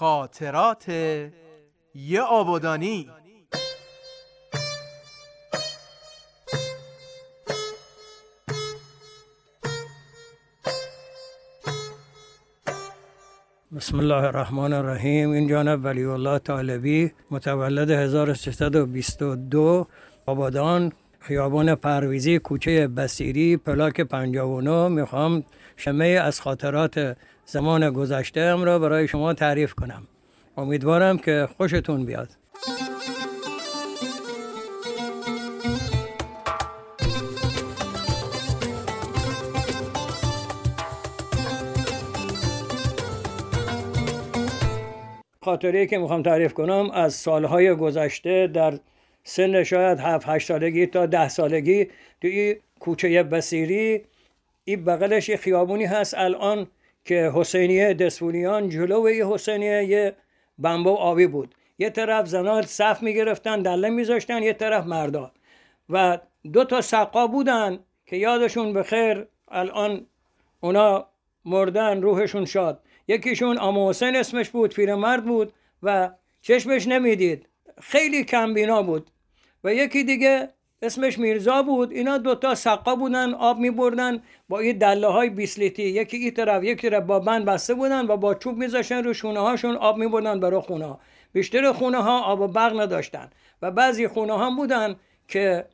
خاطرات یه آبادانی. بسم الله الرحمن الرحیم. این جانب ولی الله طالبی متولد 1322 آبادان خیابان پرویزی کوچه بسیری پلاک 59 می‌خوام شمه از خاطرات زمان گذشته را برای شما تعریف کنم. امیدوارم که خوشتون بیاد. خاطره که می‌خوام تعریف کنم از سالهای گذشته در سن شاید 7 8 سالگی تا ده سالگی توی کوچه بسیری این بغلش خیابونی هست. الان که حسینیه دسفولیان جلو یه حسینیه یه بمبو آبی بود. یه طرف زنان صف می‌گرفتن دله میذاشتن یه طرف مردا. و دو تا سقا بودن که یادشون بخیر الان اونا مردن روحشون شاد. یکیشون اما حسین اسمش بود پیرمرد بود و چشمش نمی‌دید. خیلی کمبینا بود. و یکی دیگه اسمش میرزا بود. اینا دوتا سقا بودن آب می بردن با این دله های بیسلیتی. یکی این طرف یکی طرف با بند بسته بودن و با چوب میذاشتن رو شونه هاشون آب می بردن برای خونه ها بیشتر خونه ها آب و برق نداشتن و بعضی خونه ها بودن که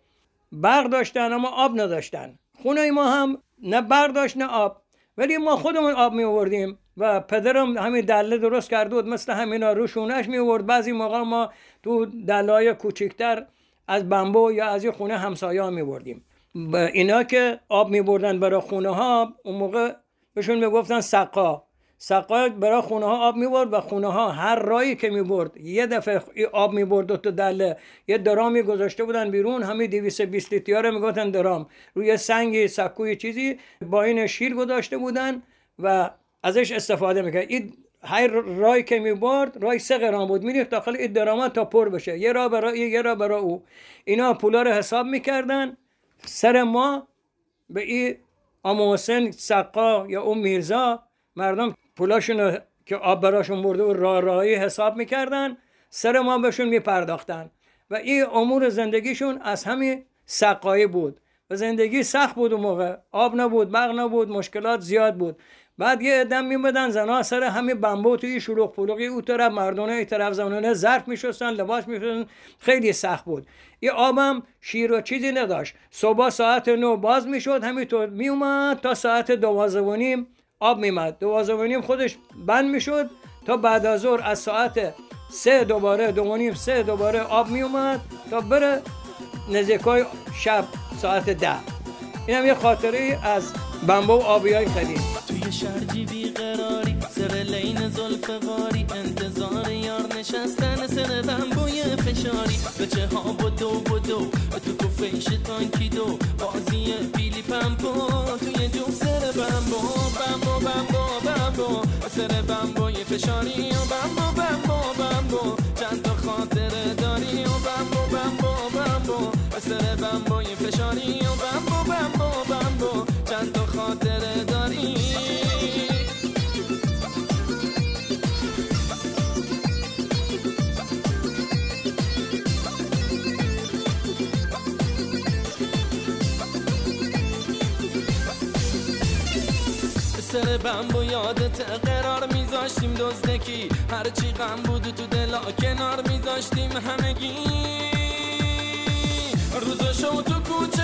برق داشتن اما آب نداشتن. خونه ما هم نه برق داشت نه آب. ولی ما خودمون آب می آوردیم و پدرم همین دله درست کرده بود مثل همینا رو شونش می آورد بعضی موقع ما تو دله های کوچکتر از بمبو یا از یه خونه همسایه ها می بردیم اینا که آب می بردن برای خونه ها اون موقع بهشون می گفتن سقا. سقا برای خونه ها آب می برد و خونه ها هر رایی که می برد یه دفعه آب می برد تو دله. یه درامی گذاشته بودن بیرون همین 220 لیتر می گفتن درام. روی سنگی سکوی چیزی با این شیر گذاشته بودن و ازش استفاده می‌کرد این هر رای که می‌برد رای سه گرم بود. میریخت داخل این درامت تا پر بشه. یه را برای یه را برای او. اینا پولا رو حساب می‌کردن. سر ما به این حسین سقا یا اون میرزا مردم پولاشون که آب براشون برده و راه راهی حساب می‌کردن. سر ما بهشون میپرداختن. و این امور زندگیشون از همین سقایی بود. و زندگی سخت بود اون موقع. آب نبود برق نبود مشکلات زیاد بود. بعد یه ادم میمدن زنا سر همین بمبو توی شلوغ پلوغی او طرف مردونه ای طرف زنانه ظرف میشستن لباس میشستن خیلی سخت بود. این آبم شیر و چیزی نداشت. صبح ساعت نو باز می‌شد همینطور میومد تا ساعت دوازه و نیم آب میمد دوازه و نیم خودش بند می‌شد تا بعد از ظهر از ساعت سه دوباره دو و نیم سه دوباره آب میومد تا بره نزدیکای شب. ساعت ده. این هم یه خاطره از بمبو و آبی های قدیم. توی شرجی بیقراری سر لین زلف غاری انتظار یار نشستن سر بمبوی فشاری. به چه ها بدو بدو تو کفه شتان دو. بازی پیلی پمپو توی جو سر بمبو. بمبو بمبو بمبو. سر بمبوی فشاری بمبو بمبو بمبو. چند تا خاطره داری و بمبو. بمبو بمبو سر بمبوی فشاری و بمبو بمبو بمبو چند تا خاطره داری؟ سر بمبو یادت قرار میذاشتیم دزدکی. هرچی غم بود تو دلا کنار میذاشتیم همگی. so to good